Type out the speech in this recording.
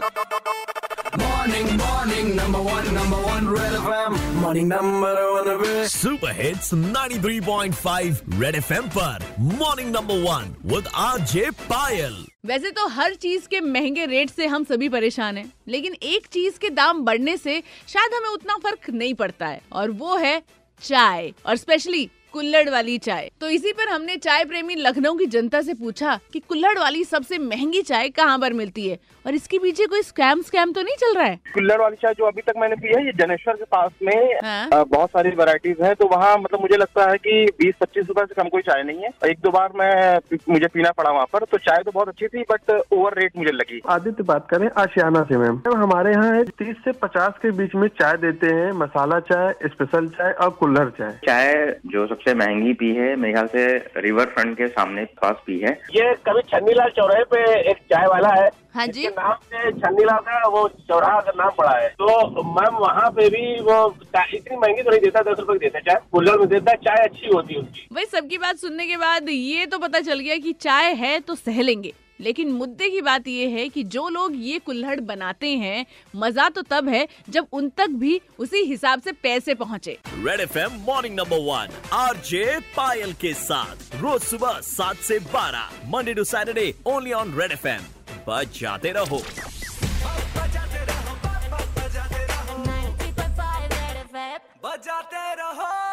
Morning, morning, number one, number one, Red FM. Morning, number one, Red. Super hits 93.5 Red FM पर morning number one with RJ Payal वैसे तो हर चीज़ के महँगे rate से हम सभी परेशान हैं, लेकिन एक चीज़ के दाम बढ़ने से शायद हमें उतना फ़र्क नहीं पड़ता है और वो है चाय और स्पेशली कुल्हड़ वाली चाय। तो इसी पर हमने चाय प्रेमी लखनऊ की जनता से पूछा कि कुल्लड़ वाली सबसे महँगी चाय कहाँ पर मिलती है? और इसके पीछे कोई स्कैम स्कैम तो नहीं चल रहा है? कुल्लर वाली चाय जो अभी तक मैंने पी है ये जनेश्वर के पास में हाँ। बहुत सारी वैरायटीज है तो वहाँ मतलब मुझे लगता है की बीस पच्चीस रूपए से कम कोई चाय नहीं है। एक दो बार मैं मुझे पीना पड़ा वहाँ पर तो चाय तो बहुत अच्छी थी बट ओवर रेट मुझे लगी। आदित्य बात करें आशियाना से मैम। मैम हमारे यहाँ तीस से पचास के बीच में चाय देते हैं मसाला चाय स्पेशल चाय और कुल्हड़ चाय। चाय जो सबसे महँगी पी है मेरे ख्याल से रिवर फ्रंट के सामने पास पी है। ये कभी छन्नीलाल चौराहे पे एक चाय वाला है। हाँ जी। नाम से छन्नीलाल का वो चौराहा का नाम पड़ा है। तो मैम वहाँ पे भी वो चाय इतनी महँगी तो नहीं देता दस रुपए देता है चाय। कूलर में देता है चाय अच्छी होती है उसकी। भाई सबकी बात सुनने के बाद ये तो पता चल गया की चाय है तो सह लेंगे। लेकिन मुद्दे की बात यह है कि जो लोग ये कुल्हड़ बनाते हैं मज़ा तो तब है जब उन तक भी उसी हिसाब से पैसे पहुँचे। Red F M morning number one R J Payal के साथ रोज सुबह सात से बारह Monday to Saturday only on Red F M बजाते रहो। बजाते रहो।